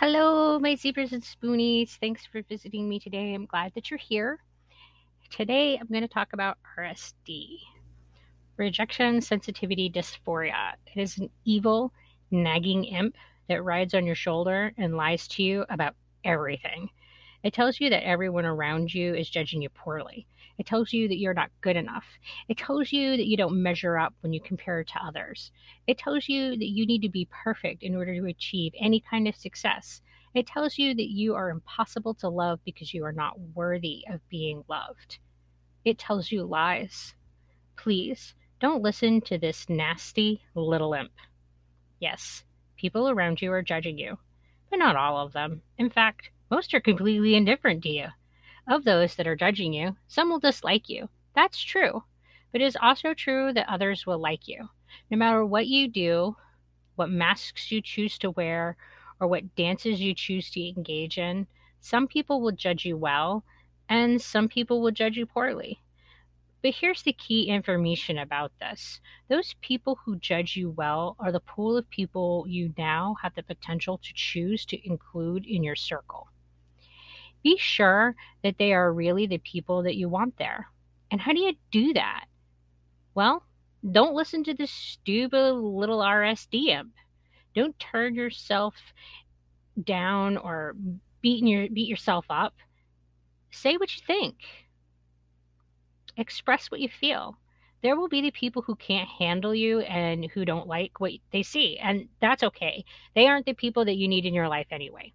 Hello, my zebras and spoonies. Thanks for visiting me today. I'm glad that you're here. Today, I'm going to talk about RSD rejection sensitivity dysphoria. It is an evil, nagging imp that rides on your shoulder and lies to you about everything. It tells you that everyone around you is judging you poorly. It tells you that you're not good enough. It tells you that you don't measure up when you compare to others. It tells you that you need to be perfect in order to achieve any kind of success. It tells you that you are impossible to love because you are not worthy of being loved. It tells you lies. Please don't listen to this nasty little imp. Yes, people around you are judging you, but not all of them. In fact, most are completely indifferent to you. Of those that are judging you, some will dislike you. That's true. But it is also true that others will like you. No matter what you do, what masks you choose to wear, or what dances you choose to engage in, some people will judge you well, and some people will judge you poorly. But here's the key information about this those people who judge you well are the pool of people you now have the potential to choose to include in your circle be sure that they are really the people that you want there. And how do you do that? Well, don't listen to this stupid little RSD imp. Don't turn yourself down or beating your beat yourself up. Say what you think. Express what you feel. There will be the people who can't handle you and who don't like what they see, and that's okay. They aren't the people that you need in your life anyway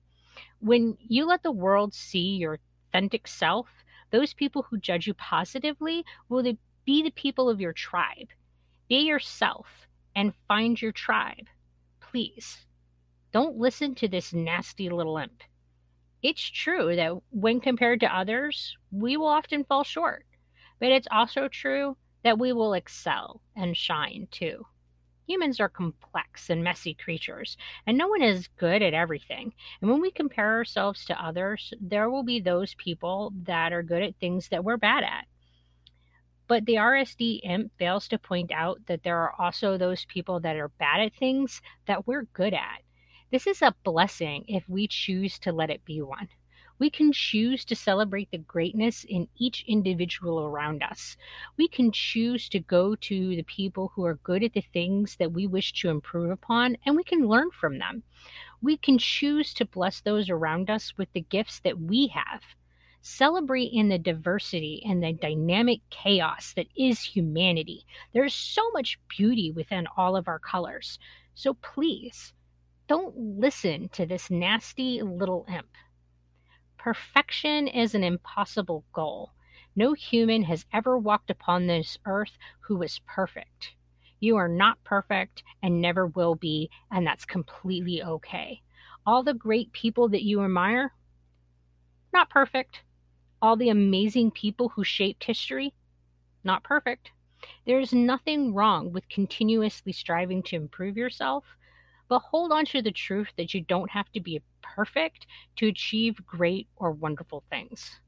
when you let the world see your authentic self, those people who judge you positively will be the people of your tribe. Be yourself and find your tribe. Please, don't listen to this nasty little imp. It's true that when compared to others, we will often fall short, but it's also true that we will excel and shine too. Humans are complex and messy creatures, and no one is good at everything. And when we compare ourselves to others, there will be those people that are good at things that we're bad at. But the RSD imp fails to point out that there are also those people that are bad at things that we're good at. This is a blessing if we choose to let it be one. We can choose to celebrate the greatness in each individual around us. We can choose to go to the people who are good at the things that we wish to improve upon, and we can learn from them. We can choose to bless those around us with the gifts that we have. Celebrate in the diversity and the dynamic chaos that is humanity. There's so much beauty within all of our colors. So please, don't listen to this nasty little imp. Perfection is an impossible goal. No human has ever walked upon this earth who was perfect. You are not perfect and never will be, and that's completely okay. All the great people that you admire, not perfect. All the amazing people who shaped history, not perfect. There is nothing wrong with continuously striving to improve yourself, but hold on to the truth that you don't have to be perfect to achieve great or wonderful things.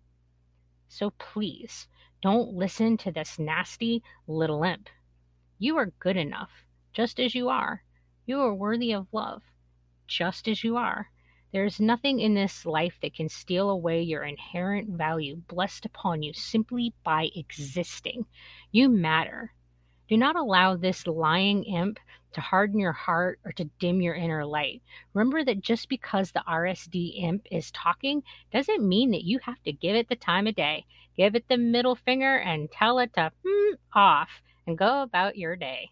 So please, don't listen to this nasty little imp. You are good enough, just as you are. You are worthy of love, just as you are. There is nothing in this life that can steal away your inherent value blessed upon you simply by existing. You matter. Do not allow this lying imp to harden your heart or to dim your inner light. Remember that just because the RSD imp is talking doesn't mean that you have to give it the time of day. Give it the middle finger and tell it to hmm off and go about your day.